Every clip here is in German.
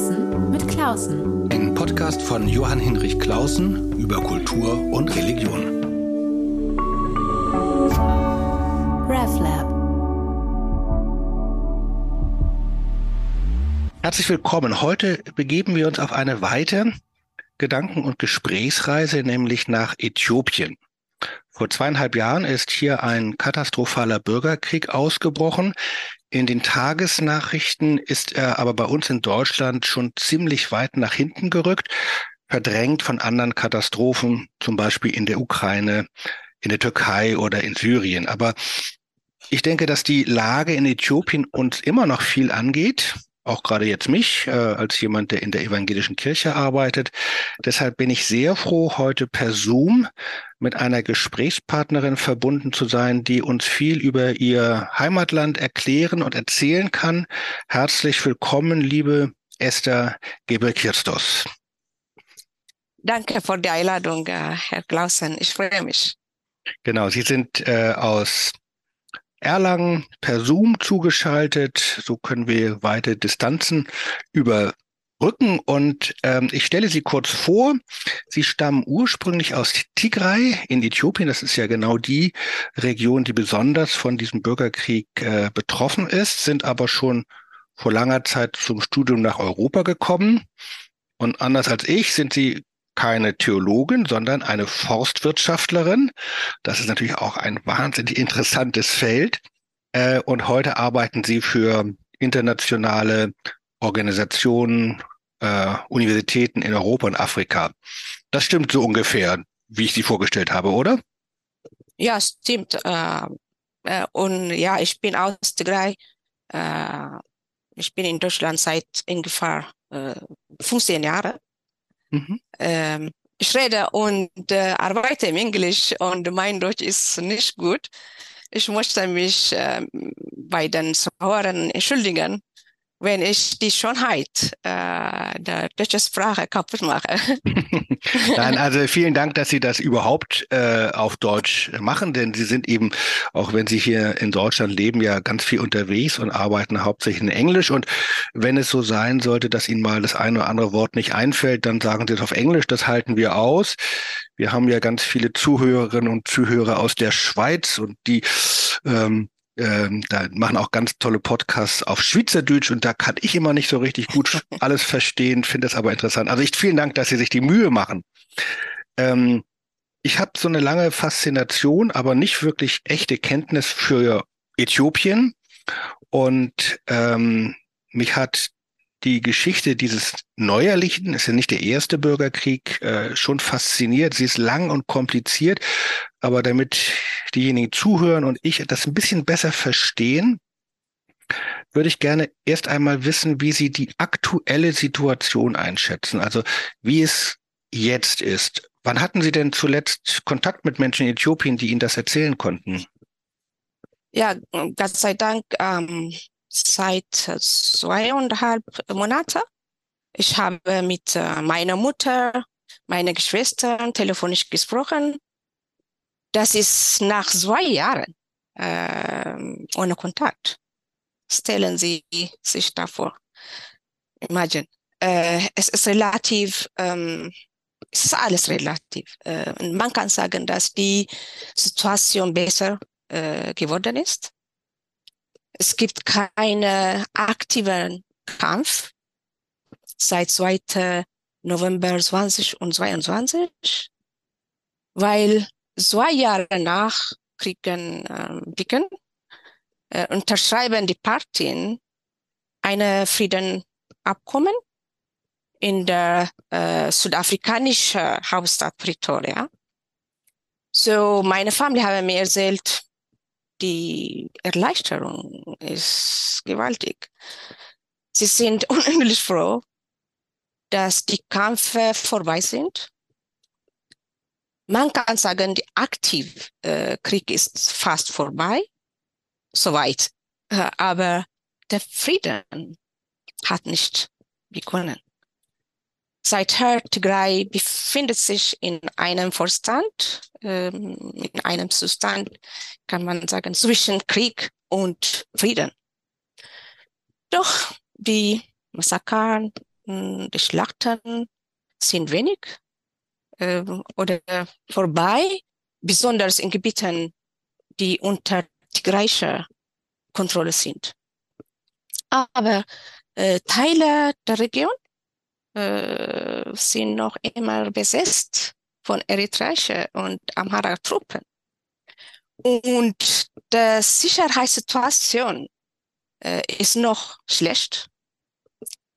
Klausen mit Klausen. Ein Podcast von Johann Hinrich Klausen über Kultur und Religion. RevLab. Herzlich willkommen. Heute begeben wir uns auf eine weite Gedanken- und Gesprächsreise, nämlich nach Äthiopien. Vor zweieinhalb Jahren ist hier ein katastrophaler Bürgerkrieg ausgebrochen. In den Tagesnachrichten ist er aber bei uns in Deutschland schon ziemlich weit nach hinten gerückt, verdrängt von anderen Katastrophen, zum Beispiel in der Ukraine, in der Türkei oder in Syrien. Aber ich denke, dass die Lage in Äthiopien uns immer noch viel angeht auch gerade jetzt mich äh, als jemand, der in der evangelischen Kirche arbeitet. Deshalb bin ich sehr froh, heute per Zoom mit einer Gesprächspartnerin verbunden zu sein, die uns viel über ihr Heimatland erklären und erzählen kann. Herzlich willkommen, liebe Esther Geber-Kirstos. Danke für die Einladung, äh, Herr Klausen. Ich freue mich. Genau, Sie sind äh, aus Erlangen per Zoom zugeschaltet. So können wir weite Distanzen überbrücken. Und ähm, ich stelle Sie kurz vor. Sie stammen ursprünglich aus Tigray in Äthiopien. Das ist ja genau die Region, die besonders von diesem Bürgerkrieg äh, betroffen ist, sind aber schon vor langer Zeit zum Studium nach Europa gekommen. Und anders als ich sind Sie keine Theologin, sondern eine Forstwirtschaftlerin. Das ist natürlich auch ein wahnsinnig interessantes Feld. Äh, und heute arbeiten Sie für internationale Organisationen, äh, Universitäten in Europa und Afrika. Das stimmt so ungefähr, wie ich Sie vorgestellt habe, oder? Ja, stimmt. Äh, äh, und ja, ich bin aus Tigray. Äh, ich bin in Deutschland seit ungefähr 15 äh, Jahren. Mhm. Ähm, ich rede und äh, arbeite im Englisch und mein Deutsch ist nicht gut. Ich möchte mich äh, bei den Zuhörern entschuldigen, wenn ich die Schönheit äh, der deutschen Sprache kaputt mache. Nein, also vielen Dank, dass Sie das überhaupt äh, auf Deutsch machen, denn Sie sind eben, auch wenn Sie hier in Deutschland leben, ja ganz viel unterwegs und arbeiten hauptsächlich in Englisch. Und wenn es so sein sollte, dass Ihnen mal das eine oder andere Wort nicht einfällt, dann sagen Sie es auf Englisch, das halten wir aus. Wir haben ja ganz viele Zuhörerinnen und Zuhörer aus der Schweiz und die ähm, ähm, da machen auch ganz tolle Podcasts auf Schweizerdeutsch und da kann ich immer nicht so richtig gut alles verstehen, finde es aber interessant. Also ich vielen Dank, dass Sie sich die Mühe machen. Ähm, ich habe so eine lange Faszination, aber nicht wirklich echte Kenntnis für Äthiopien und ähm, mich hat die Geschichte dieses neuerlichen, ist ja nicht der erste Bürgerkrieg, äh, schon fasziniert. Sie ist lang und kompliziert, aber damit diejenigen zuhören und ich das ein bisschen besser verstehen, würde ich gerne erst einmal wissen, wie Sie die aktuelle Situation einschätzen. Also wie es jetzt ist. Wann hatten Sie denn zuletzt Kontakt mit Menschen in Äthiopien, die Ihnen das erzählen konnten? Ja, Gott sei Dank ähm, seit zweieinhalb Monaten. Ich habe mit äh, meiner Mutter, meiner Geschwistern telefonisch gesprochen. Das ist nach zwei Jahren äh, ohne Kontakt. Stellen Sie sich davor. Imagine. Äh, es ist relativ, ähm, es ist alles relativ. Äh, man kann sagen, dass die Situation besser äh, geworden ist. Es gibt keinen aktiven Kampf seit 2. November 2022, weil zwei Jahre nach Kriegen äh, Kriegen, äh, unterschreiben die Partien eine Friedenabkommen in der äh, südafrikanischen Hauptstadt Pretoria. So, meine Familie hat mir erzählt, die Erleichterung ist gewaltig. Sie sind unendlich froh, dass die Kämpfe vorbei sind. Man kann sagen, der Aktivkrieg äh, ist fast vorbei, soweit. Äh, aber der Frieden hat nicht begonnen. Seither Tigray befindet sich in einem Vorstand, ähm, in einem Zustand, kann man sagen, zwischen Krieg und Frieden. Doch die Massaker Die Schlachten sind wenig äh, oder vorbei, besonders in Gebieten, die unter tigraischer Kontrolle sind. Aber äh, Teile der Region äh, sind noch immer besetzt von eritreischen und Amhara-Truppen. Und die Sicherheitssituation äh, ist noch schlecht.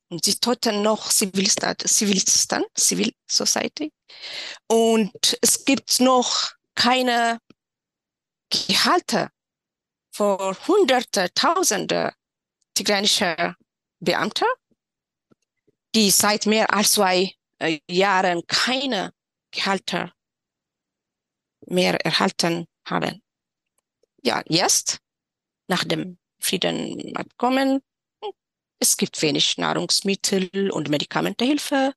Und sie töten noch Zivilisten, Zivilisten, Civil Society. Und es gibt noch keine Gehalte für Hunderte, Tausende tigranischer Beamter, die seit mehr als zwei äh, Jahren keine Gehalte mehr erhalten haben. Ja, jetzt, nach dem Friedenabkommen, es gibt wenig Nahrungsmittel und Medikamentenhilfe.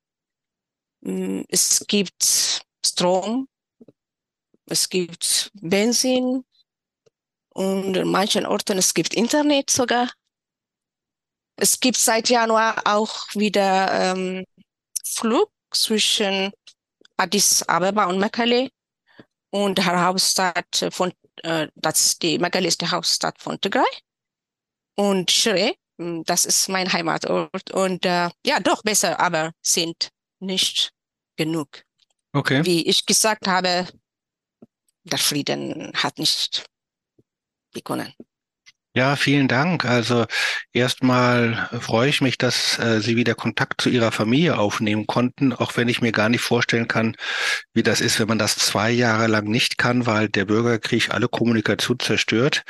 Mm, es gibt Strom, es gibt Benzin und in manchen Orten es gibt Internet sogar. Es gibt seit Januar auch wieder ähm, Flug zwischen Addis Abeba und Mekelle und der Hauptstadt von, äh, das die Mekelle ist die Hauptstadt von Tigray und Shire, hm, das ist mein Heimatort und äh, ja, doch besser, aber sind nicht genug. Okay. Wie ich gesagt habe, der Frieden hat nicht begonnen. Ja, vielen Dank. Also erstmal freue ich mich, dass äh, Sie wieder Kontakt zu Ihrer Familie aufnehmen konnten, auch wenn ich mir gar nicht vorstellen kann, wie das ist, wenn man das zwei Jahre lang nicht kann, weil der Bürgerkrieg alle Kommunikation zerstört.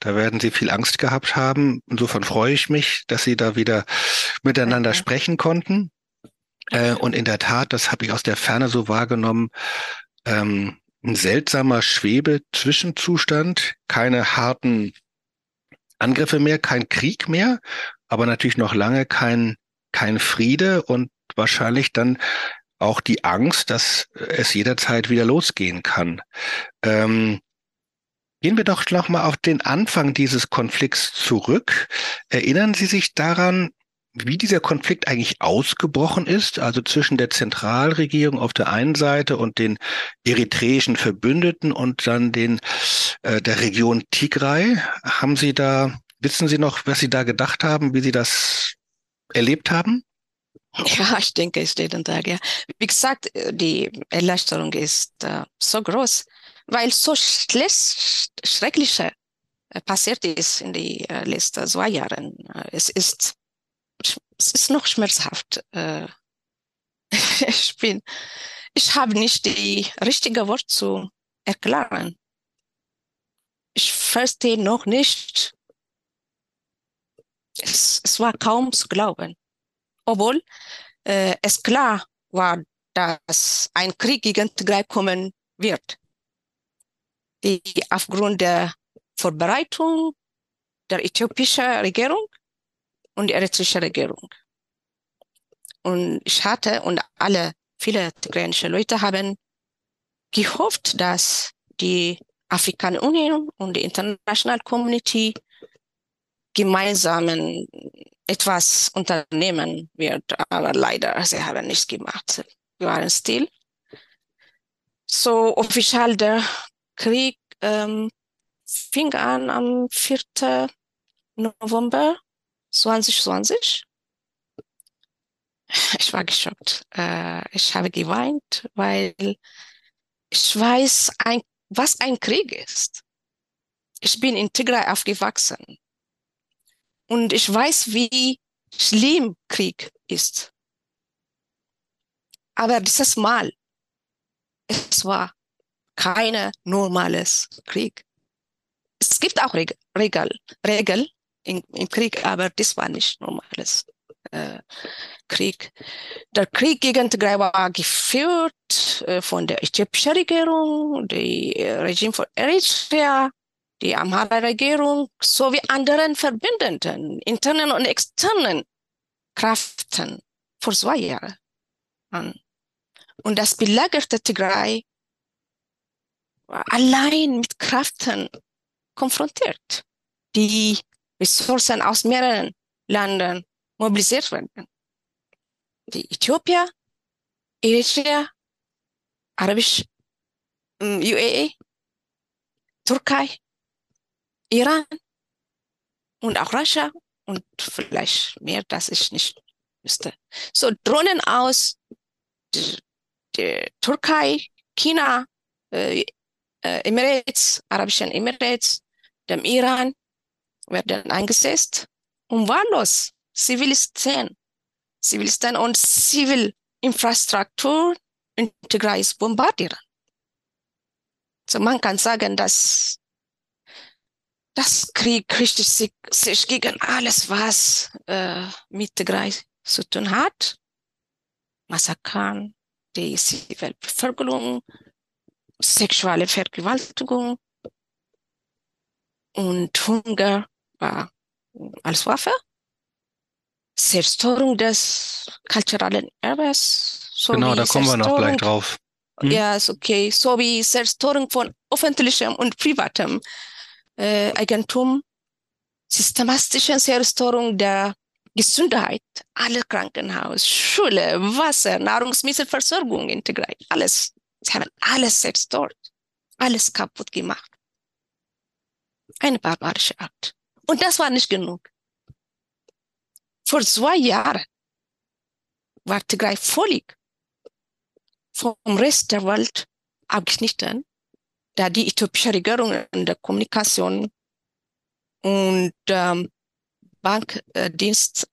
Da werden Sie viel Angst gehabt haben. Insofern freue ich mich, dass Sie da wieder miteinander Okay. sprechen konnten. Äh, und in der Tat, das habe ich aus der Ferne so wahrgenommen, ähm, ein seltsamer Schwebe-Zwischenzustand, keine harten Angriffe mehr, kein Krieg mehr, aber natürlich noch lange kein, kein Friede und wahrscheinlich dann auch die Angst, dass es jederzeit wieder losgehen kann. Ähm, gehen wir doch noch mal auf den Anfang dieses Konflikts zurück. Erinnern Sie sich daran, wie dieser Konflikt eigentlich ausgebrochen ist, also zwischen der Zentralregierung auf der einen Seite und den eritreischen Verbündeten und dann den äh, der Region Tigray. Haben Sie da, wissen Sie noch, was Sie da gedacht haben, wie Sie das erlebt haben? Ja, ich denke, es jeden Tag, ja. Wie gesagt, äh, die Erleichterung ist äh, so groß, weil so schlecht, schreckliche äh, passiert ist in die äh, letzten zwei Jahren. Es ist, es ist noch schmerzhaft. Äh, ich bin, ich habe nicht die richtige Wort zu erklären. Ich verstehe noch nicht. Es, es war kaum zu glauben obwohl äh, es klar war, dass ein Krieg gegen Tigray kommen wird. Die aufgrund der Vorbereitung der äthiopischen Regierung und der eritreischen Regierung. Und ich hatte und alle, viele tigrayische Leute haben gehofft, dass die Afrikanische Union und die International Community gemeinsamen etwas unternehmen wird, aber leider, sie haben nichts gemacht. Wir waren still. So offiziell der Krieg ähm, fing an am 4. November 2020. Ich war geschockt. Äh, ich habe geweint, weil ich weiß, ein, was ein Krieg ist. Ich bin in Tigray aufgewachsen. Und ich weiß, wie schlimm Krieg ist. Aber dieses Mal, es war kein normales Krieg. Es gibt auch Regel, Regel, Regel im, Krieg, aber das war nicht normales äh, Krieg. Der Krieg gegen Tigray war geführt äh, von der äthiopischen Regierung, die äh, Regime von Eritrea, die Amhara-Regierung sowie anderen verbindenden, internen und externen Kräften vor zwei Jahren. Und das belagerte Tigray allein mit Kräften konfrontiert, die Ressourcen aus mehreren Ländern mobilisiert werden. wie Äthiopien, Eritrea, Arabisch, mm, UAE, Türkei, Iran und auch Russia und vielleicht mehr, das ich nicht wüsste. So Drohnen aus der, der Türkei, China, äh, äh, Emirates, Arabischen Emirates, dem Iran werden eingesetzt, um wahllos Zivilisten, Zivilisten und Zivilinfrastruktur integral bombardieren. So man kann sagen, dass das Krieg richtet sich, sich gegen alles, was äh, mit Tigray zu tun hat. Massakern, die Zivilbevölkerung, sexuelle Vergewaltigung und Hunger war als Waffe. Zerstörung des kulturellen Erbes. Genau, da kommen wir noch gleich drauf. Hm? Ja, ist okay. Sowie Zerstörung von öffentlichem und privatem äh, Eigentum, systematische Zerstörung der Gesundheit, alle Krankenhaus, Schule, Wasser, Nahrungsmittelversorgung integriert, alles. Sie haben alles zerstört, alles kaputt gemacht. Eine barbarische Akt. Und das war nicht genug. Vor zwei Jahren war Tigray völlig vom Rest der Welt abgeschnitten, da die äthiopische Regierung in der Kommunikation und ähm, Bankdienst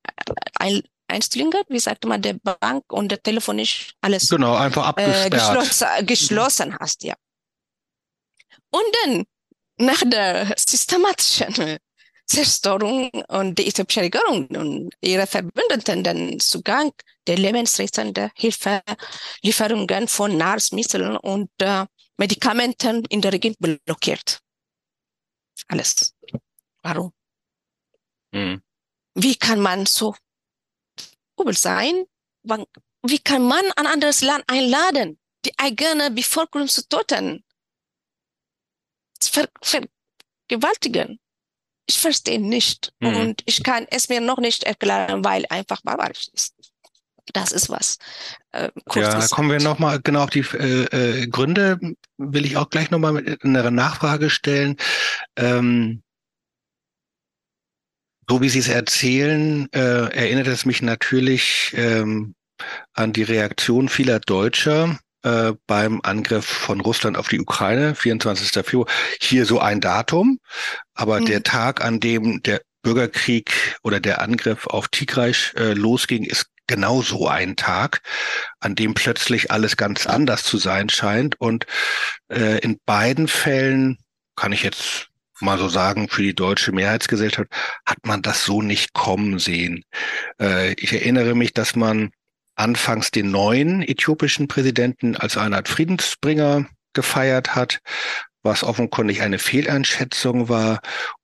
Einstellungen, wie sagt man, der Bank und der telefonisch alles genau, einfach abgesperrt. Äh, geschlossen, geschlossen hast, ja. Und dann nach der systematischen Zerstörung und die äthiopische Regierung und ihre Verbündeten den Zugang der lebensrettenden Hilfe, Lieferungen von Nahrungsmitteln und äh, Medikamenten in der Region blockiert. Alles. Warum? Mhm. Wie kann man so übel sein? Wie kann man ein anderes Land einladen, die eigene Bevölkerung zu töten? Ver vergewaltigen? Ich verstehe nicht. Mhm. Und ich kann es mir noch nicht erklären, weil einfach barbarisch ist. Das ist was. Äh, ja, da kommen wir nochmal genau auf die äh, äh, Gründe, will ich auch gleich nochmal mit einer Nachfrage stellen. Ähm, so wie Sie es erzählen, äh, erinnert es mich natürlich ähm, an die Reaktion vieler Deutscher äh, beim Angriff von Russland auf die Ukraine, 24. Februar. Hier so ein Datum, aber mhm. der Tag, an dem der Bürgerkrieg oder der Angriff auf Tigray äh, losging, ist genau so ein Tag, an dem plötzlich alles ganz anders zu sein scheint. Und äh, in beiden Fällen kann ich jetzt mal so sagen, für die deutsche Mehrheitsgesellschaft hat man das so nicht kommen sehen. Äh, ich erinnere mich, dass man anfangs den neuen äthiopischen Präsidenten als eine Art Friedensbringer gefeiert hat, was offenkundig eine Fehleinschätzung war.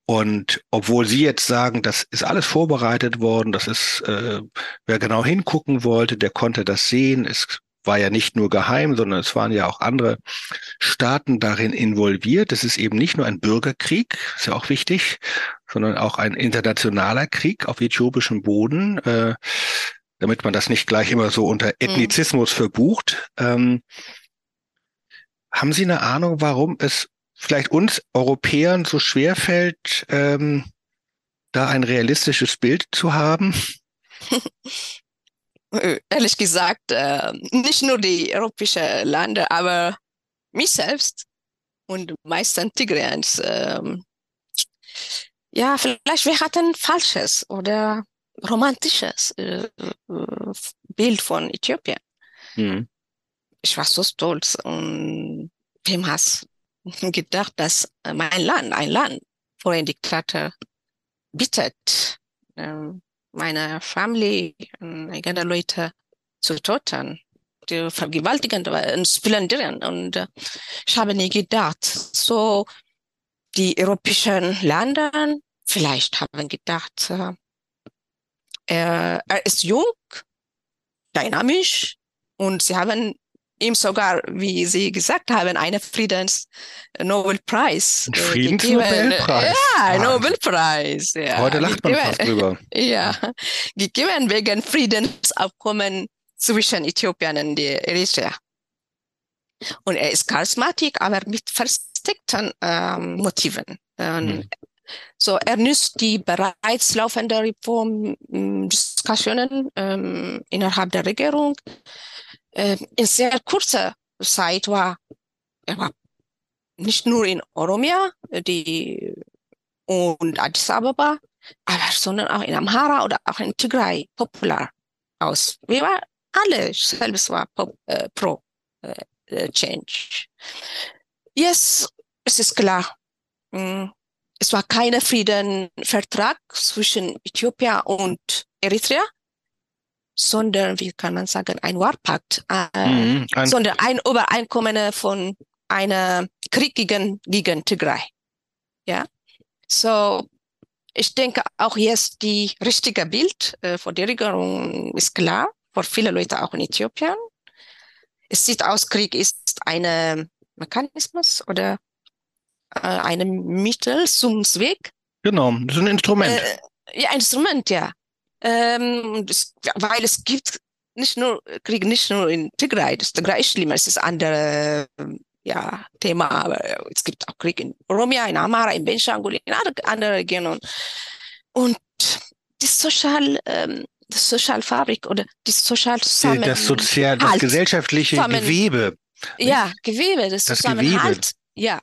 Und obwohl Sie jetzt sagen, das ist alles vorbereitet worden, das ist, äh, wer genau hingucken wollte, der konnte das sehen. Es war ja nicht nur geheim, sondern es waren ja auch andere Staaten darin involviert. Es ist eben nicht nur ein Bürgerkrieg, ist ja auch wichtig, sondern auch ein internationaler Krieg auf äthiopischem Boden. Äh, damit man das nicht gleich immer so unter mhm. Ethnizismus mhm. verbucht. Ähm, haben Sie eine Ahnung, warum es vielleicht uns Europäern so schwer fällt, ähm, da ein realistisches Bild zu haben? Ehrlich gesagt, äh, nicht nur die europäischen Länder, aber mich selbst und meisten Tigrians. Äh, ja, vielleicht wir hatten falsches oder romantisches äh, äh, Bild von Äthiopien. Mhm. Ich war so stolz und wem hast gedacht, dass mein Land, ein Land vor ein Diktator bittet, äh, meine Familie, eigene Leute zu töten, die vergewaltigen und splenderieren. Und äh, ich habe nie gedacht, so die europäischen Länder vielleicht haben gedacht, äh, er, er ist jung, dynamisch und sie haben ihm sogar, wie Sie gesagt haben, einen Friedensnobelpreis. Äh, Friedensnobelpreis. Ja, ah. Nobelpreis. Ja. Heute lacht man fast drüber. Ja, gegeben wegen Friedensabkommen zwischen Äthiopien und Eritrea. Und er ist charismatisch, aber mit versteckten ähm, Motiven. Mhm. So, er nutzt die bereits laufende Reformdiskussionen ähm, innerhalb der Regierung. Ähm, in sehr kurzer Zeit war er war nicht nur in Oromia die, und Addis Ababa, aber sondern auch in Amhara oder auch in Tigray popular aus. Wir waren alle selbst war pop, äh, pro äh, äh Change. Yes, es klar. Mm, es war kein Friedenvertrag zwischen Äthiopien und Eritrea, sondern, wie kann man sagen, ein Warpakt, äh, mhm, ein sondern ein Übereinkommen von einer Krieg gegen, gegen Tigray. Ja, so, ich denke auch jetzt die richtige Bild äh, von der Regierung ist klar, für viele Leute auch in Äthiopien. Es sieht aus, Krieg ist ein Mechanismus oder äh, ein Mittel zum Zweck. Genau, das ist ein Instrument. Äh, ja, Instrument, ja. Ähm, das, weil es gibt nicht nur Krieg, nicht nur in Tigray. Das Tigray ist schlimmer, es ist andere ja, Thema, aber es gibt auch Krieg in Oromia, in Amara, in Benshangul, in anderen Regionen. Und die Sozial, ähm, das Sozialfabrik oder die Sozial zusammen Das sozial, das gesellschaftliche zusammen, Gewebe. Ja, Gewebe, das, das Zusammenhalt, Gewebe. ja,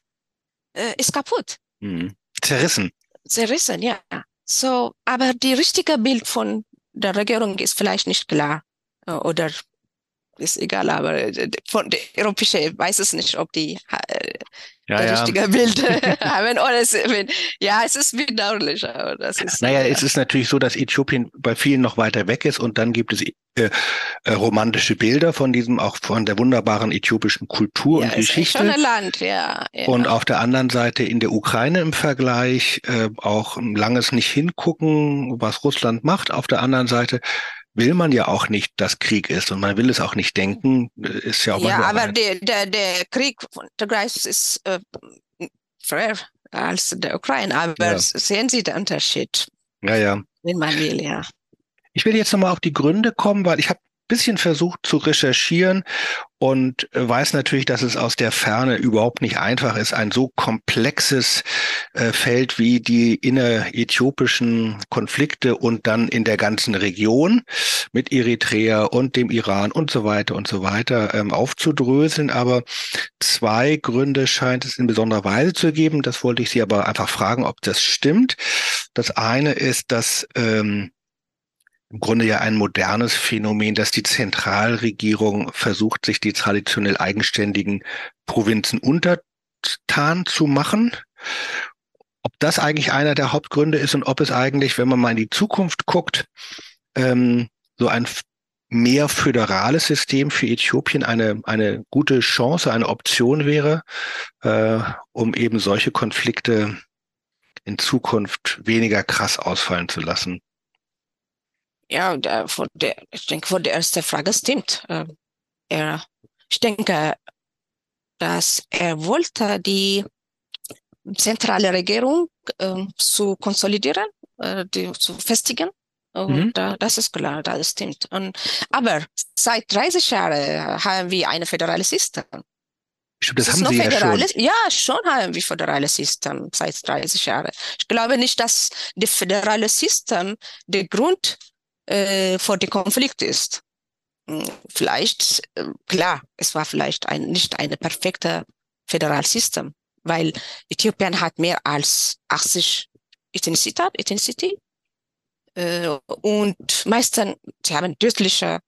äh, ist kaputt. Mhm. Zerrissen. Zerrissen, ja. So, aber die richtige Bild von der Regierung ist vielleicht nicht klar äh, oder ist egal, aber äh, von der europäische weiß es nicht, ob die äh, ja, ja. richtige Bild haben oder es, ja, es ist bedauerlich. Aber das ist, naja, ja. es ist natürlich so, dass Äthiopien bei vielen noch weiter weg ist und dann gibt es äh, äh, romantische Bilder von diesem, auch von der wunderbaren äthiopischen Kultur und Geschichte. Schon ein Land, ja, Und auf der anderen Seite in der Ukraine im Vergleich äh, auch ein langes nicht hingucken, was Russland macht. Auf der anderen Seite will man ja auch nicht, dass Krieg ist und man will es auch nicht denken. Ist ja auch ja, aber der, der, der Krieg von Tigray ist äh, fairer als der Ukraine, aber ja. sehen Sie den Unterschied? Ja, ja. Wenn man will, ja. Ich will jetzt nochmal auf die Gründe kommen, weil ich habe bisschen versucht zu recherchieren und weiß natürlich, dass es aus der Ferne überhaupt nicht einfach ist, ein so komplexes äh, Feld wie die inneräthiopischen Konflikte und dann in der ganzen Region mit Eritrea und dem Iran und so weiter und so weiter ähm, aufzudröseln. Aber zwei Gründe scheint es in besonderer Weise zu geben. Das wollte ich Sie aber einfach fragen, ob das stimmt. Das eine ist, dass ähm, im Grunde ja ein modernes Phänomen, dass die Zentralregierung versucht, sich die traditionell eigenständigen Provinzen untertan zu machen. Ob das eigentlich einer der Hauptgründe ist und ob es eigentlich, wenn man mal in die Zukunft guckt, ähm, so ein mehr föderales System für Äthiopien eine, eine gute Chance, eine Option wäre, äh, um eben solche Konflikte in Zukunft weniger krass ausfallen zu lassen. Ja, der, von der, ich denke, von der ersten Frage stimmt. Ähm, er, ich denke, dass er wollte die zentrale Regierung äh, zu konsolidieren, äh, die, zu festigen. Und mhm. da, das ist klar, das stimmt. Und, aber seit 30 Jahren haben wir ein föderales System. Stimmt, das, das haben Sie ja schon. Ja, schon haben wir föderales System seit 30 Jahren. Ich glaube nicht, dass das föderale System der Grund äh, vor dem Konflikt ist. Hm, vielleicht, äh, klar, es war vielleicht ein, nicht eine perfekte Föderalsystem, weil Äthiopien hat mehr als 80 Ethnizität, Ethnicity, äh, und meistens, sie haben deutliche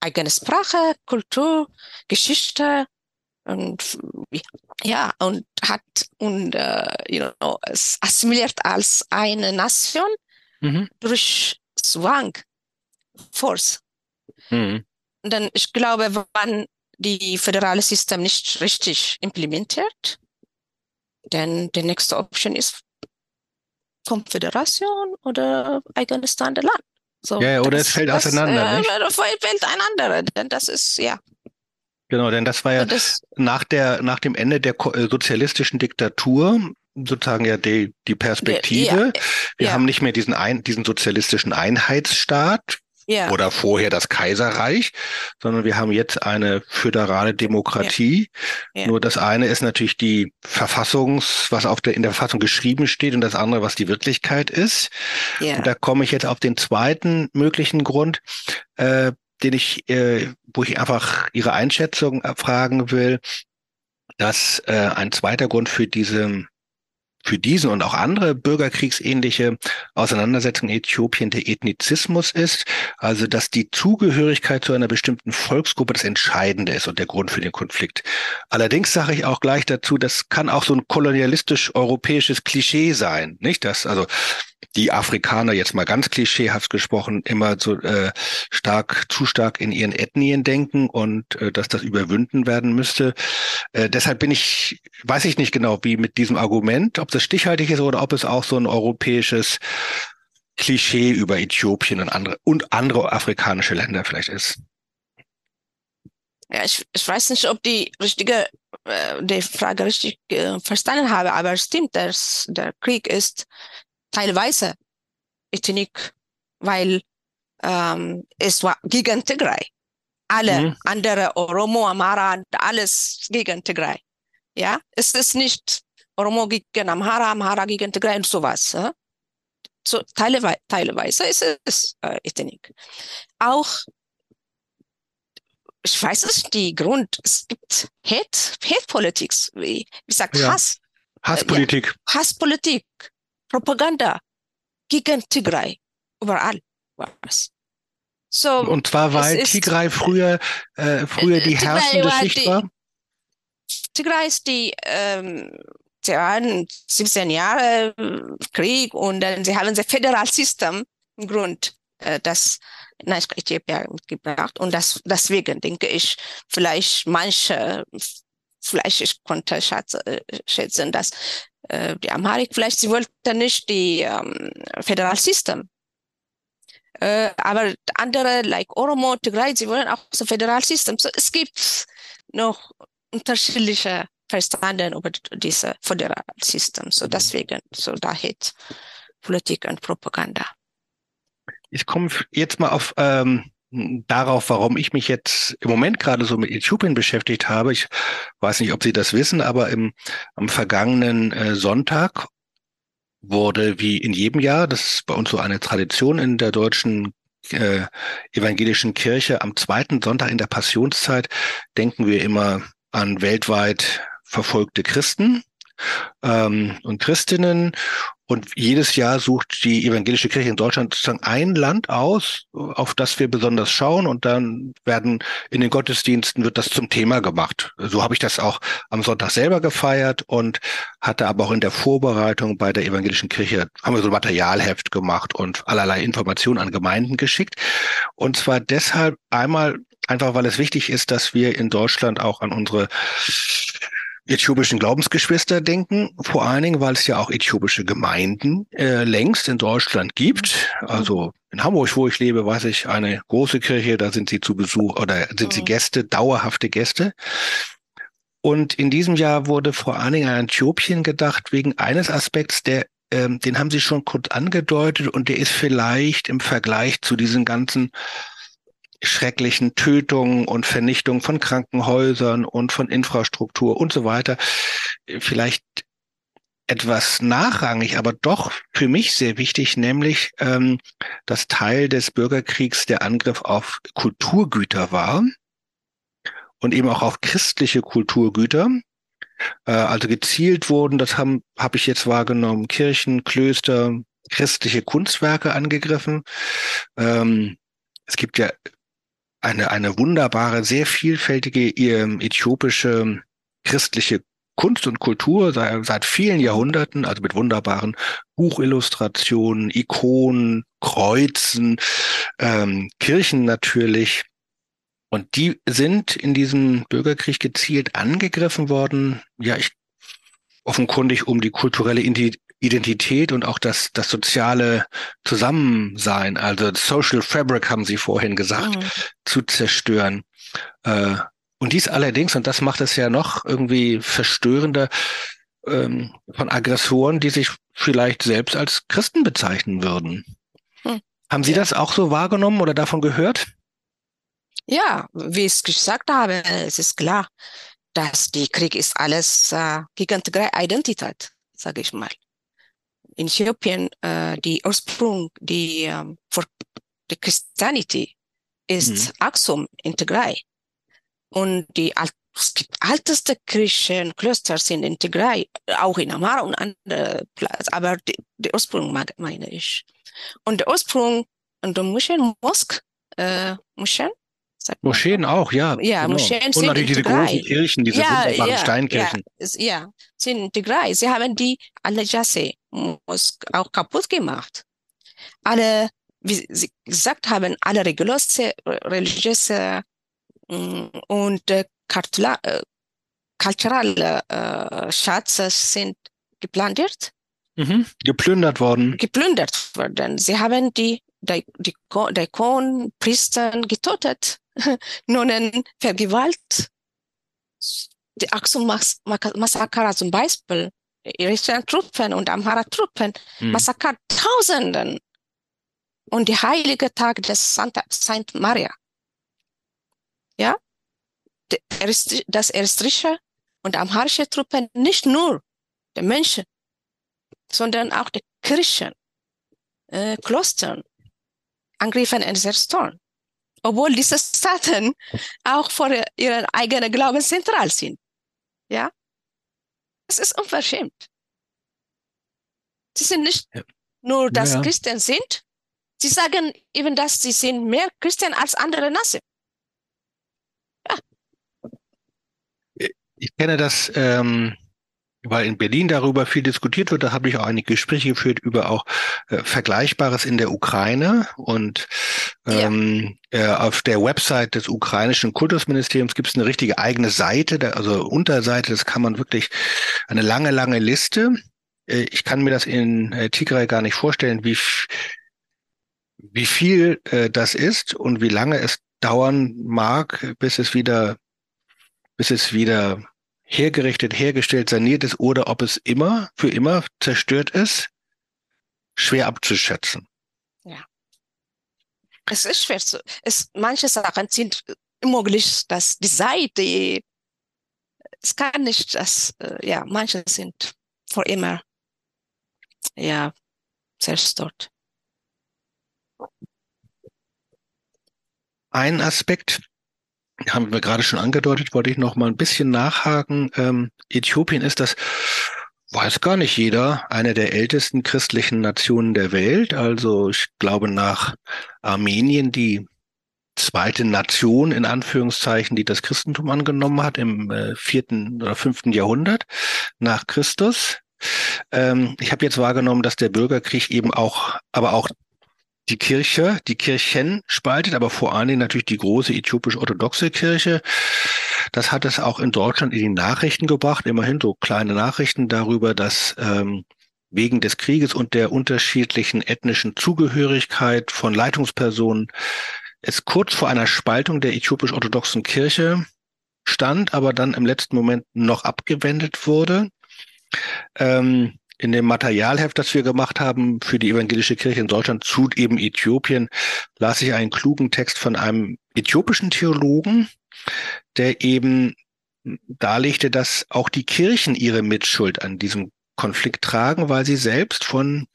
eigene Sprache, Kultur, Geschichte, und ja und hat und uh, you know, es assimiliert als eine Nation mhm. durch Zwang Force. Mhm. Denn ich glaube, wenn die föderale System nicht richtig implementiert, dann die nächste Option ist Konföderation oder eigenes Land. So, ja, oder das, es fällt das, auseinander. Äh, nicht? fällt ein anderer, denn das ist, ja. Genau, denn das war ja das, nach der, nach dem Ende der äh, sozialistischen Diktatur sozusagen ja die, die Perspektive. Ja, ja, Wir ja. haben nicht mehr diesen, ein, diesen sozialistischen Einheitsstaat, Ja. oder vorher das Kaiserreich, sondern wir haben jetzt eine föderale Demokratie. Ja. Nur das eine ist natürlich die Verfassungs, was auf der, in der Verfassung geschrieben steht und das andere, was die Wirklichkeit ist. Ja. Und da komme ich jetzt auf den zweiten möglichen Grund, äh, den ich, äh, wo ich einfach Ihre Einschätzung fragen will, dass äh, ein zweiter Grund für diese für diesen und auch andere bürgerkriegsähnliche Auseinandersetzungen in Äthiopien der Ethnizismus ist, also dass die Zugehörigkeit zu einer bestimmten Volksgruppe das Entscheidende ist und der Grund für den Konflikt. Allerdings sage ich auch gleich dazu, das kann auch so ein kolonialistisch-europäisches Klischee sein, nicht? Dass also die Afrikaner jetzt mal ganz klischeehaft gesprochen immer so äh, stark, zu stark in ihren Ethnien denken und äh, dass das überwunden werden müsste. Äh, deshalb bin ich, weiß ich nicht genau, wie mit diesem Argument, ob das stichhaltig ist oder ob es auch so ein europäisches Klischee über Äthiopien und andere und andere afrikanische Länder vielleicht ist. Ja, ich, ich weiß nicht, ob die richtige, äh, die Frage richtig äh, verstanden habe, aber stimmt, dass der Krieg ist teilweise Ethnik, weil ähm, es war gegen Tigray. Alle Mhm. andere Oromo, Amhara, alles gegen Tigray. Ja, es ist nicht Oromo gegen Amhara, Amhara gegen Tigray und sowas. Äh? So, teilweise, teilweise ist es äh, Ethnik. Auch ich weiß es, die Grund, es gibt Hate, Hate-Politik, wie, wie sagt Ja. Hass, Hasspolitik. Hasspolitik, Propaganda gegen Tigray, überall war es. So, Und zwar, weil Tigray früher, äh, früher die Tigray herrschende Schicht war. Tigray ist die, ähm, sie waren 17 Jahre äh, Krieg und dann sie haben das Föderalsystem im Grund, äh, das nach Äthiopien mitgebracht und das, deswegen denke ich, vielleicht manche, vielleicht ich konnte schätzen, äh, schätzen dass äh, die Amharik vielleicht, sie wollten nicht die ähm, Föderalsystem. Äh, aber andere, like Oromo, Tigray, sie wollen auch das Föderalsystem. So, es gibt noch unterschiedliche Verstanden über diese Föderalsystem. So deswegen, so daher Politik und Propaganda. Ich komme jetzt mal auf ähm, darauf, warum ich mich jetzt im Moment gerade so mit Äthiopien beschäftigt habe. Ich weiß nicht, ob Sie das wissen, aber im, am vergangenen äh, Sonntag wurde wie in jedem Jahr, das ist bei uns so eine Tradition in der deutschen äh, evangelischen Kirche, am zweiten Sonntag in der Passionszeit denken wir immer an weltweit verfolgte Christen ähm, und Christinnen. Und jedes Jahr sucht die evangelische Kirche in Deutschland sozusagen ein Land aus, auf das wir besonders schauen. Und dann werden in den Gottesdiensten wird das zum Thema gemacht. So habe ich das auch am Sonntag selber gefeiert und hatte aber auch in der Vorbereitung bei der evangelischen Kirche, haben wir so ein Materialheft gemacht und allerlei Informationen an Gemeinden geschickt. Und zwar deshalb einmal einfach, weil es wichtig ist, dass wir in Deutschland auch an unsere äthiopischen Glaubensgeschwister denken, vor allen Dingen, weil es ja auch äthiopische Gemeinden äh, längst in Deutschland gibt. Also in Hamburg, wo ich lebe, weiß ich, eine große Kirche, da sind sie zu Besuch oder sind sie Mhm. Gäste, dauerhafte Gäste. Und in diesem Jahr wurde vor allen Dingen an Äthiopien gedacht, wegen eines Aspekts, der, ähm, den haben Sie schon kurz angedeutet und der ist vielleicht im Vergleich zu diesen ganzen schrecklichen Tötungen und Vernichtungen von Krankenhäusern und von Infrastruktur und so weiter vielleicht etwas nachrangig, aber doch für mich sehr wichtig, nämlich ähm, dass Teil des Bürgerkriegs der Angriff auf Kulturgüter war und eben auch auf christliche Kulturgüter. Äh, also gezielt wurden, das habe ich jetzt wahrgenommen, Kirchen, Klöster, christliche Kunstwerke angegriffen. Ähm, es gibt ja eine, eine wunderbare, sehr vielfältige ähm, äthiopische christliche Kunst und Kultur seit, seit vielen Jahrhunderten, also mit wunderbaren Buchillustrationen, Ikonen, Kreuzen, ähm, Kirchen natürlich. Und die sind in diesem Bürgerkrieg gezielt angegriffen worden. Ja, ich offenkundig um die kulturelle Indi- Identität und auch das, das soziale Zusammensein, also Social Fabric haben Sie vorhin gesagt, Mhm. zu zerstören. Äh, und dies allerdings, und das macht es ja noch irgendwie verstörender, ähm, von Aggressoren, die sich vielleicht selbst als Christen bezeichnen würden. Haben Sie Ja. das auch so wahrgenommen oder davon gehört? Ja, wie ich gesagt habe, es ist klar, dass die Krieg ist alles äh, gegen die Identität, sage ich mal. In Äthiopien, äh, die Ursprung, die ähm, für die Christianity ist Aksum in Tigray. Und die alt, älteste griechischen Klöster sind in Tigray, auch in Amara und andere Plätze, aber die, der Ursprung mag- meine ich. Und der Ursprung und der Moscheen, Mosk, äh, man. Moscheen auch, ja. Ja, genau. Moscheen Und sind natürlich in diese Tigray. großen Kirchen, diese Ja, wunderbaren ja, Steinkirchen. Ja, es- ja, sind in Tigray. Sie haben die alle Jasse Mosk auch kaputt gemacht. Alle, wie Sie gesagt haben, alle religiöse, religiöse mm, und äh, kulturelle äh, culturelle, äh, Schätze sind geplündert, Mhm. Geplündert worden. geplündert worden. Sie haben die, die, die Ko- Diakon, Priester getötet, Nonnen vergewaltigt. Die Aksum-Massaker zum Beispiel, eritreischen Truppen und Amhara-Truppen Mhm. massakert Tausenden. Und die heilige Tag des Santa, Saint Maria. Ja? Das eritreische und amharische Truppen, nicht nur die Menschen, sondern auch die Kirchen, äh, Klostern, angriffen und zerstören. Obwohl diese Staaten auch vor ihren eigenen Glauben zentral sind. Ja? Es ist unverschämt. Sie sind nicht Ja. nur, dass Ja. Christen sind, sie sagen eben, dass sie sind mehr Christen als andere Nationen. Ich kenne das, ähm, weil in Berlin darüber viel diskutiert wird. Da habe ich auch einige Gespräche geführt über auch äh, Vergleichbares in der Ukraine. Und ähm, äh, auf der Website des ukrainischen Kultusministeriums gibt es eine richtige eigene Seite, da, also Unterseite. Das kann man wirklich eine lange, lange Liste. Äh, ich kann mir das in äh, Tigray gar nicht vorstellen, wie wie viel äh, das ist und wie lange es dauern mag, bis es wieder bis es wieder hergerichtet, hergestellt, saniert ist oder ob es immer, für immer zerstört ist, schwer abzuschätzen. Es ist schwer zu, es, manche Sachen sind unmöglich, dass die Seite, es kann nicht, dass, äh, ja, manche sind für immer, ja, zerstört. Ein Aspekt, haben wir gerade schon angedeutet, wollte ich noch mal ein bisschen nachhaken. Ähm, Äthiopien ist das, weiß gar nicht jeder, eine der ältesten christlichen Nationen der Welt. Also ich glaube nach Armenien die zweite Nation in Anführungszeichen, die das Christentum angenommen hat im äh, vierten oder fünften Jahrhundert nach Christus. Ähm, ich habe jetzt wahrgenommen, dass der Bürgerkrieg eben auch, aber auch die Kirche, die Kirchen spaltet, aber vor allen Dingen natürlich die große äthiopisch-orthodoxe Kirche. Das hat es auch in Deutschland in die Nachrichten gebracht, immerhin so kleine Nachrichten darüber, dass ähm, wegen des Krieges und der unterschiedlichen ethnischen Zugehörigkeit von Leitungspersonen es kurz vor einer Spaltung der äthiopisch-orthodoxen Kirche stand, aber dann im letzten Moment noch abgewendet wurde. Ähm, in dem Materialheft, das wir gemacht haben für die evangelische Kirche in Deutschland zu eben Äthiopien, las ich einen klugen Text von einem äthiopischen Theologen, der eben darlegte, dass auch die Kirchen ihre Mitschuld an diesem Konflikt tragen, weil sie selbst von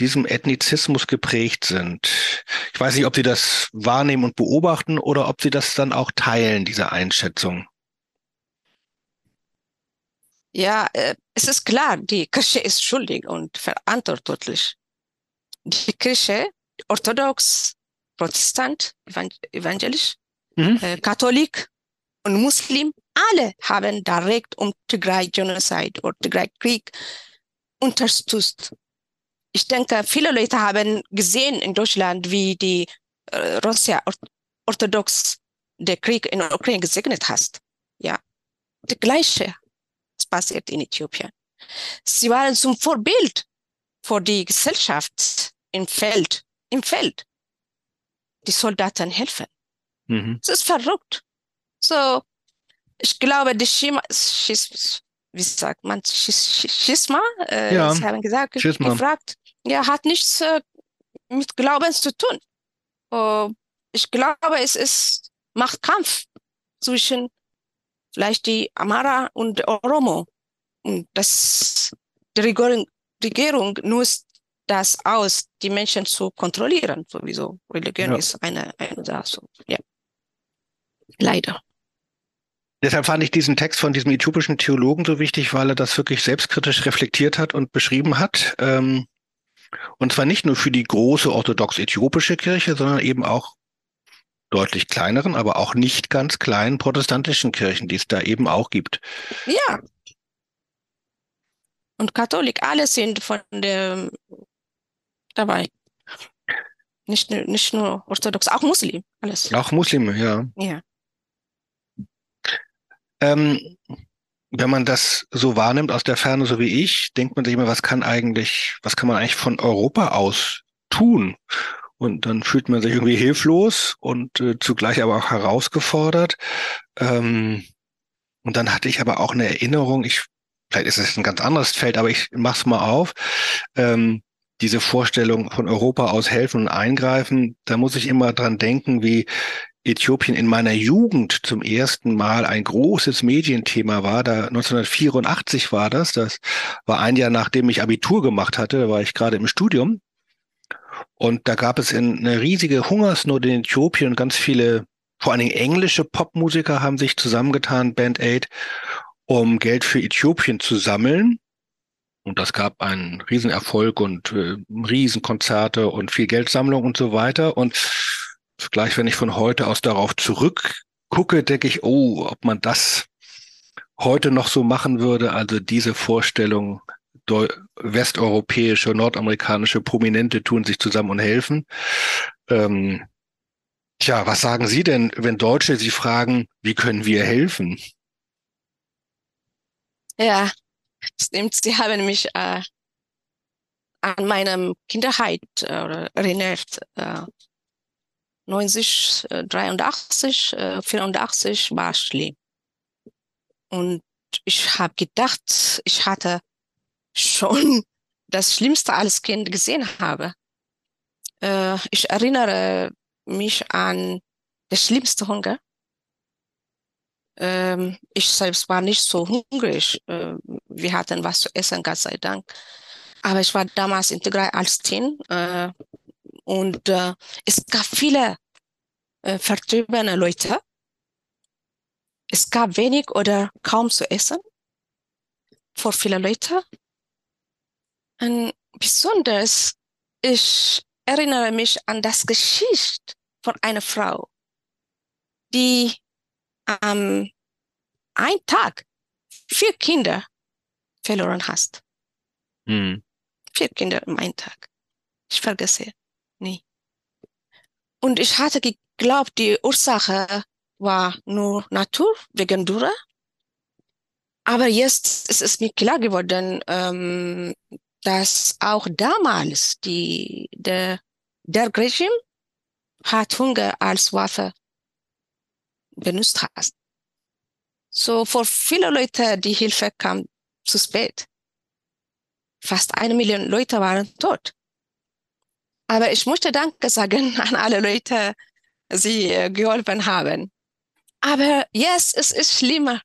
diesem Ethnizismus geprägt sind. Ich weiß nicht, ob Sie das wahrnehmen und beobachten oder ob Sie das dann auch teilen, diese Einschätzung. Ja, äh, es ist klar, die Kirche ist schuldig und verantwortlich. Die Kirche, orthodox, protestant, evan- evangelisch, Mhm. äh, Katholik und Muslim, alle haben direkt um Tigray Genocide oder Tigray Krieg unterstützt. Ich denke, viele Leute haben gesehen in Deutschland, wie die äh, Russia or orthodox der Krieg in der Ukraine gesegnet hat. Ja, das Gleiche passiert in Äthiopien. Sie waren zum Vorbild für die Gesellschaft im Feld, im Feld. Die Soldaten helfen. Mhm. Es ist verrückt. So, ich glaube, die Schima, Schis, wie sagt man, Schis, Schis- Schisma, äh, Ja, Sie haben gesagt, Schisma. gefragt, ja, hat nichts äh, mit Glauben zu tun. Uh, ich glaube, es ist Machtkampf zwischen vielleicht die Amara und Oromo. Und das, die Regierung, Regierung nutzt das aus, die Menschen zu kontrollieren. Sowieso Religion Ja. ist eine, eine Sache. Ja. Leider. Deshalb fand ich diesen Text von diesem äthiopischen Theologen so wichtig, weil er das wirklich selbstkritisch reflektiert hat und beschrieben hat. Ähm, und zwar nicht nur für die große orthodox-äthiopische Kirche, sondern eben auch deutlich kleineren, aber auch nicht ganz kleinen protestantischen Kirchen, die es da eben auch gibt. Ja. Und Katholik, alle sind von der dabei. Nicht, nur- nicht nur orthodox, auch Muslim, alles. Auch Muslime, ja. Ja. Ähm, wenn man das so wahrnimmt aus der Ferne, so wie ich, denkt man sich immer, was kann eigentlich, was kann man eigentlich von Europa aus tun? Und dann fühlt man sich irgendwie hilflos und äh, zugleich aber auch herausgefordert. Ähm, und dann hatte ich aber auch eine Erinnerung, ich, vielleicht ist es ein ganz anderes Feld, aber ich mach's mal auf. Ähm, diese Vorstellung von Europa aus helfen und eingreifen, da muss ich immer dran denken, wie Äthiopien in meiner Jugend zum ersten Mal ein großes Medienthema war. Da 1984 war das. Das war ein Jahr nachdem ich Abitur gemacht hatte. Da war ich gerade im Studium. Und da gab es in- eine riesige Hungersnot in Äthiopien und ganz viele, vor allen Dingen englische Popmusiker haben sich zusammengetan, Band Aid, um Geld für Äthiopien zu sammeln. Und das gab einen Riesenerfolg und äh, Riesenkonzerte und viel Geldsammlung und so weiter. Und gleich, wenn ich von heute aus darauf zurückgucke, denke ich, oh, ob man das heute noch so machen würde. Also diese Vorstellung, westeuropäische, nordamerikanische Prominente tun sich zusammen und helfen. Ähm, tja, was sagen Sie denn, wenn Deutsche Sie fragen, wie können wir helfen? Ja, stimmt. Sie haben mich äh, an meinem Kinderheit äh, erinnert. Äh, 90, äh, 83, äh, 84 war schlimm. Und ich habe gedacht, ich hatte schon das Schlimmste als Kind gesehen habe. Äh, ich erinnere mich an das schlimmste Hunger. Ähm, ich selbst war nicht so hungrig. Äh, wir hatten was zu essen, Gott sei Dank. Aber ich war damals in Tigray als Teen äh, und äh, es gab viele äh, vertriebene Leute. Es gab wenig oder kaum zu essen für viele Leute. Und besonders, ich erinnere mich an das Geschichte von einer Frau, die am einen Tag vier Kinder verloren hast. Hm. Vier Kinder am einen Tag. Ich vergesse nie. Und ich hatte geglaubt, die Ursache war nur Natur wegen Dürre. Aber jetzt ist es mir klar geworden, ähm, dass auch damals die, der, der Regime hat Hunger als Waffe benutzt hat. So für viele Leute die Hilfe kam zu spät. Fast eine Million Leute waren tot. Aber ich möchte Danke sagen an alle Leute, die äh, geholfen haben. Aber jetzt es ist schlimmer.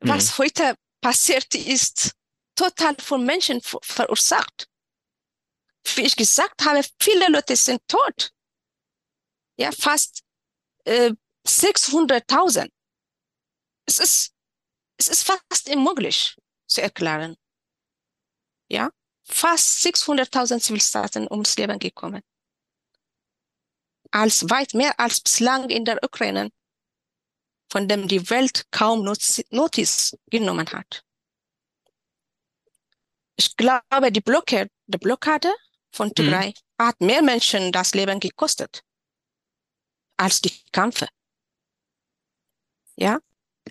Was heute passiert ist, total von Menschen ver- verursacht. Wie ich gesagt habe, viele Leute sind tot. Ja, fast äh, 600.000. Es ist, es ist fast unmöglich zu erklären. Ja, fast 600.000 Zivilstaaten ums Leben gekommen. Als weit mehr als bislang in der Ukraine, von dem die Welt kaum Notiz genommen hat. Ich glaube, die Blockade, die Blockade von Tigray hat mehr Menschen das Leben gekostet als die Kämpfe. Ja,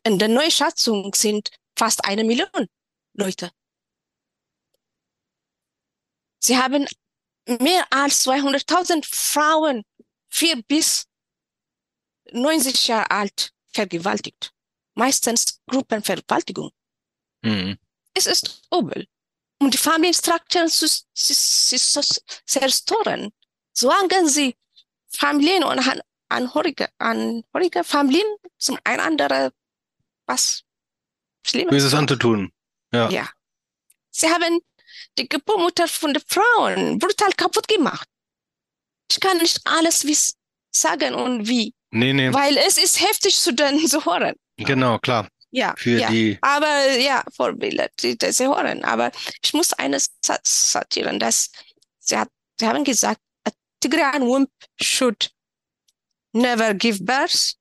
in der neuen Schätzung sind fast eine Million Leute. Sie haben mehr als 200.000 Frauen, vier bis 90 Jahre alt, vergewaltigt. Meistens Gruppenvergewaltigung. Hm. Es ist übel. Und die Familienstrukturen zu, zu, zu, zu zerstören. Solange sie Familien und An- Anhörige, Anhörige Familien zum einander was Schlimmes Böses tun. anzutun. Ja. Ja. Sie haben die Geburtsmutter von den Frauen brutal kaputt gemacht. Ich kann nicht alles sagen und wie, Nee, nee, weil es ist heftig zu den zu hören. genau, klar. Ja, Für ja. die, Aber ja, Vorbilder, die das sie hören. Aber ich muss eines zitieren, dass sie, hat, sie haben gesagt, a Tigrayan womb should never give birth.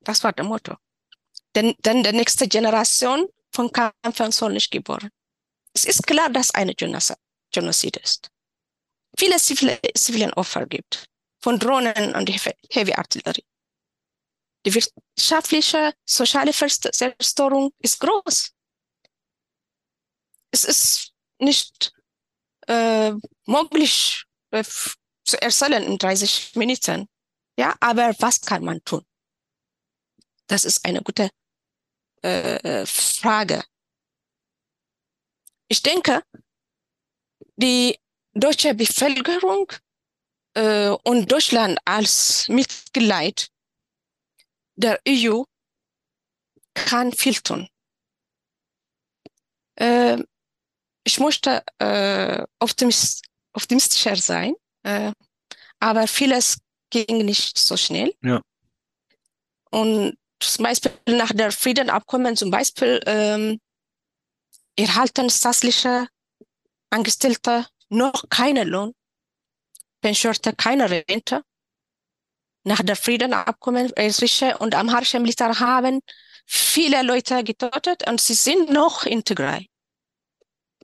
Das war der Motto. Denn, denn die nächste Generation von Kämpfern soll nicht geboren. Es ist klar, dass eine Genozid ist. Viele zivile, zivilen Opfer gibt. Von Drohnen und Heavy Heavy Artillerie. Die wirtschaftliche, soziale Zerstörung ist groß. Es ist nicht äh, möglich äh, zu erzählen in 30 Minuten. Ja, aber was kann man tun? Das ist eine gute äh, Frage. Ich denke, die deutsche Bevölkerung äh, und Deutschland als Mitglied der EU kann viel tun. Äh, ich möchte äh, optimist, optimistischer sein, äh, aber vieles ging nicht so schnell. Ja. Und zum Beispiel nach der Friedenabkommen zum Beispiel ähm, erhalten staatliche Angestellte noch keinen Lohn, Pensionierte keine Rente. Nach der Friedenabkommen eritreische und amharische Militär haben viele Leute getötet und sie sind noch in Tigray.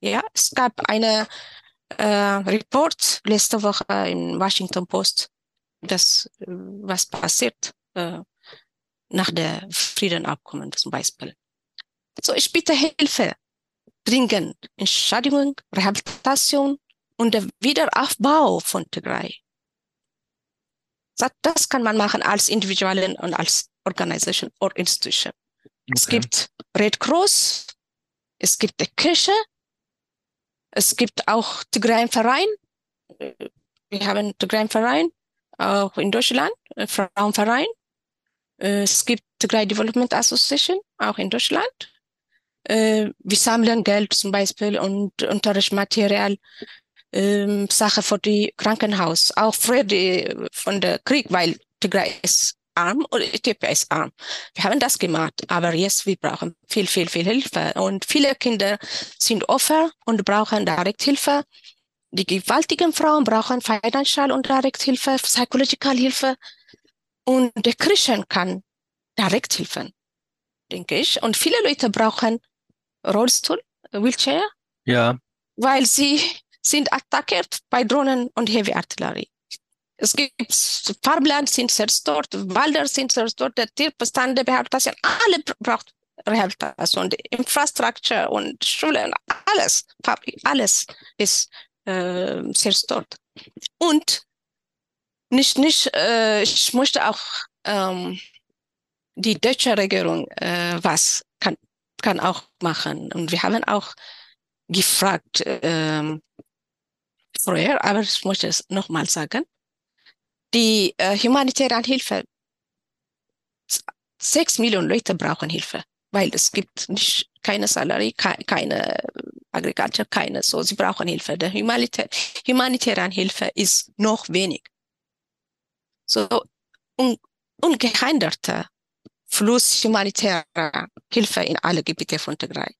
Ja, es gab eine äh, Report letzte Woche in Washington Post, das äh, was passiert äh, nach der Friedenabkommen zum Beispiel. So, ich bitte Hilfe, dringend Entschädigung, Rehabilitation und der Wiederaufbau von Tigray. Das, das kann man machen als Individuellen und als Organisation oder Institution. Es Okay. gibt Red Cross, es gibt die Kirche, es gibt auch Tigray Verein. Wir haben Tigray Verein auch in Deutschland, äh, Frauenverein. Äh, Es gibt Tigray Development Association auch in Deutschland. Äh, Wir sammeln Geld zum Beispiel und Unterrichtsmaterial, ähm, Sache für die Krankenhaus, auch für die von der Krieg, weil Tigray ist arm und Äthiopien ist arm. Wir haben das gemacht, aber jetzt wir brauchen viel, viel, viel Hilfe und viele Kinder sind Opfer und brauchen direkt Hilfe. Die gewaltigen Frauen brauchen Financial und direkt Hilfe, Psychological Hilfe und der Christen kann direkt helfen, denke ich. Und viele Leute brauchen Rollstuhl, Wheelchair, Ja, weil sie sind attackiert bei Drohnen und Heavy Artillerie. Es gibt Fahrplan sind zerstört, Wälder sind zerstört, der Tierbestand, der Rehabilitation, alle br- braucht Rehabilitation, die Infrastruktur und Schulen, alles, alles ist äh, zerstört. Und nicht, nicht, äh, ich möchte auch ähm, die deutsche Regierung äh, was kann, kann auch machen. Und wir haben auch gefragt ähm, vorher, aber ich möchte es nochmal sagen. Die äh, humanitäre Hilfe, sechs Millionen Leute brauchen Hilfe, weil es gibt nicht keine Salary, ke keine Agriculture, keine so. Sie brauchen Hilfe. Der humanitä humanitäre Hilfe ist noch wenig. So un ungehinderte Fluss humanitärer Hilfe in alle Gebiete von Tigray.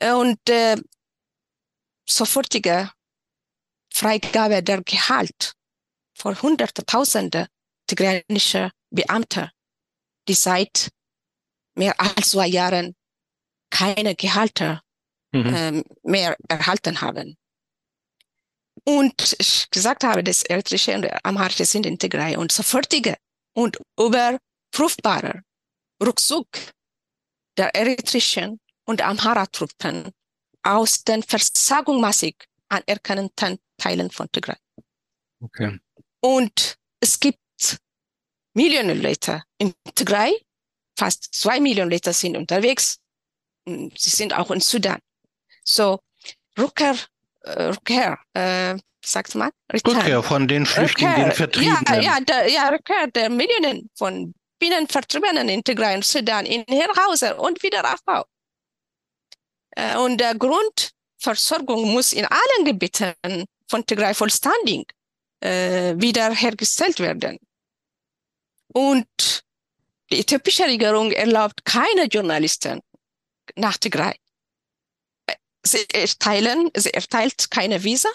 Und äh, sofortige Freigabe der Gehalt für hunderte, tausende tigrayanische Beamte, die seit mehr als zwei Jahren keine Gehalte mhm. ähm, mehr erhalten haben. Und ich gesagt habe, das eritreische und amharische sind in Tigray und sofortige und überprüfbare Rückzug der eritreischen und Amhara-Truppen aus den versagungsmäßig anerkannten Teilen von Tigray. okay. Und es gibt Millionen Leute in Tigray, fast zwei Millionen Leute sind unterwegs. Und Sie sind auch in Sudan. So, Rückkehr, äh, Rückkehr, äh, sagt man? Return. Rückkehr von den Flüchtlingen, Rückkehr, den Vertriebenen. Ja, ja, der, ja, Rückkehr der Millionen von Binnenvertriebenen in Tigray und Sudan in Hause und Wiederaufbau. Äh, und der Grundversorgung muss in allen Gebieten von Tigray vollständig äh, wiederhergestellt werden. Und die äthiopische Regierung erlaubt keine Journalisten nach Tigray. Sie erteilen, sie erteilt keine Visa,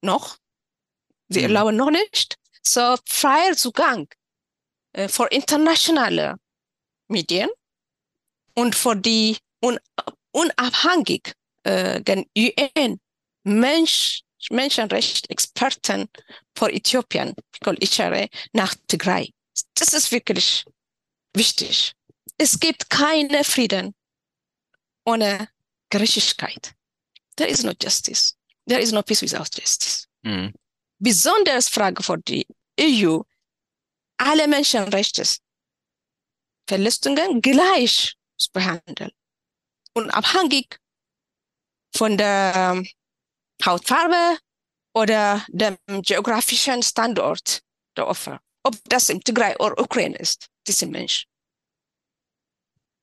noch. Sie mhm. erlauben noch nicht. So freier Zugang äh, für internationale Medien und für die un unabhängig äh, den UN Mensch, Menschenrechtsexperten für Äthiopien, ICHR, nach Tigray. Das ist wirklich wichtig. Es gibt keinen Frieden ohne Gerechtigkeit. There is no justice. There is no peace without justice. Mhm. Besonders Frage für die EU, alle Menschenrechte Verletzungen gleich zu behandeln. Unabhängig von der Hautfarbe oder dem geografischen Standort der Opfer. Ob das im Tigray oder Ukraine ist, diese Mensch.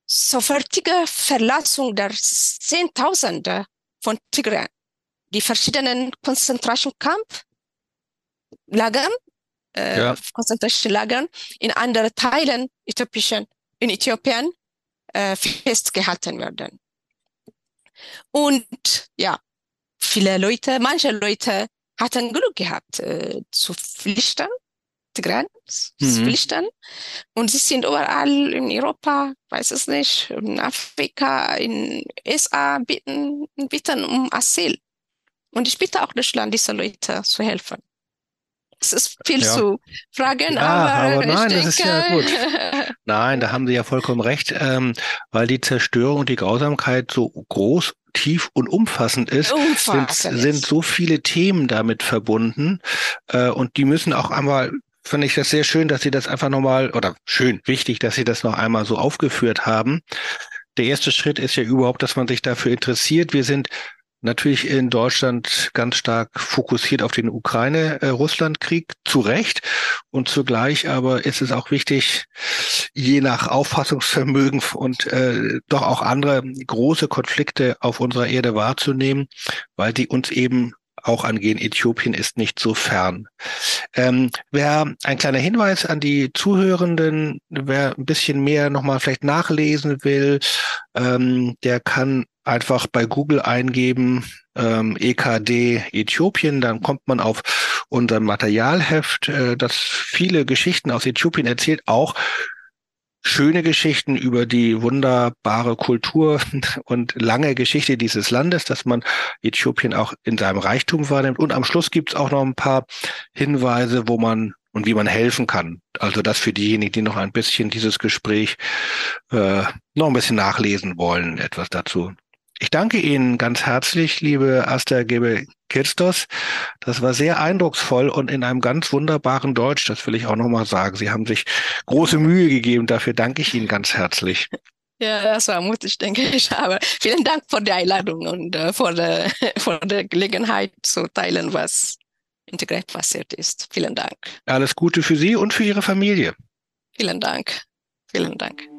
Sofortige Verlassung der Zehntausende von Tigray die verschiedenen Konzentrationskampflagern, äh, ja. Konzentrationslagern in anderen Teilen Äthiopischen, in Äthiopien äh, festgehalten werden. Und ja, viele Leute, manche Leute hatten Glück gehabt äh, zu flüchten, Tigran, mhm. zu flüchten. Und sie sind überall in Europa, weiß es nicht, in Afrika, in USA, bitten, bitten um Asyl. Und ich bitte auch Deutschland, diese Leute zu helfen. Es ist viel ja. zu fragen, ja, aber, aber nein, denke, das ist ja gut. Nein, da haben Sie ja vollkommen recht, ähm, weil die Zerstörung und die Grausamkeit so groß, tief und umfassend ist, umfassend sind, sind so viele Themen damit verbunden äh, und die müssen auch einmal finde ich das sehr schön, dass Sie das einfach nochmal, oder schön, wichtig, dass Sie das noch einmal so aufgeführt haben. Der erste Schritt ist ja überhaupt, dass man sich dafür interessiert. Wir sind natürlich in Deutschland ganz stark fokussiert auf den Ukraine-Russland-Krieg, zu Recht. Und zugleich aber ist es auch wichtig, je nach Auffassungsvermögen und äh, doch auch andere große Konflikte auf unserer Erde wahrzunehmen, weil die uns eben auch angehen. Äthiopien ist nicht so fern. Ähm, wer ein kleiner Hinweis an die Zuhörenden, wer ein bisschen mehr nochmal vielleicht nachlesen will, ähm, der kann einfach bei Google eingeben, ähm, EKD Äthiopien, dann kommt man auf unser Materialheft, äh, das viele Geschichten aus Äthiopien erzählt, auch schöne Geschichten über die wunderbare Kultur und lange Geschichte dieses Landes, dass man Äthiopien auch in seinem Reichtum wahrnimmt. Und am Schluss gibt es auch noch ein paar Hinweise, wo man und wie man helfen kann. Also das für diejenigen, die noch ein bisschen dieses Gespräch äh, noch ein bisschen nachlesen wollen, etwas dazu ich danke Ihnen ganz herzlich, liebe Asta Gebe Kirstos. Das war sehr eindrucksvoll und in einem ganz wunderbaren Deutsch. Das will ich auch nochmal sagen. Sie haben sich große Mühe gegeben. Dafür danke ich Ihnen ganz herzlich. Ja, das war mutig, denke ich. Aber vielen Dank für die Einladung und äh, für, die, für die Gelegenheit zu teilen, was integriert passiert ist. Vielen Dank. Alles Gute für Sie und für Ihre Familie. Vielen Dank. Vielen Dank.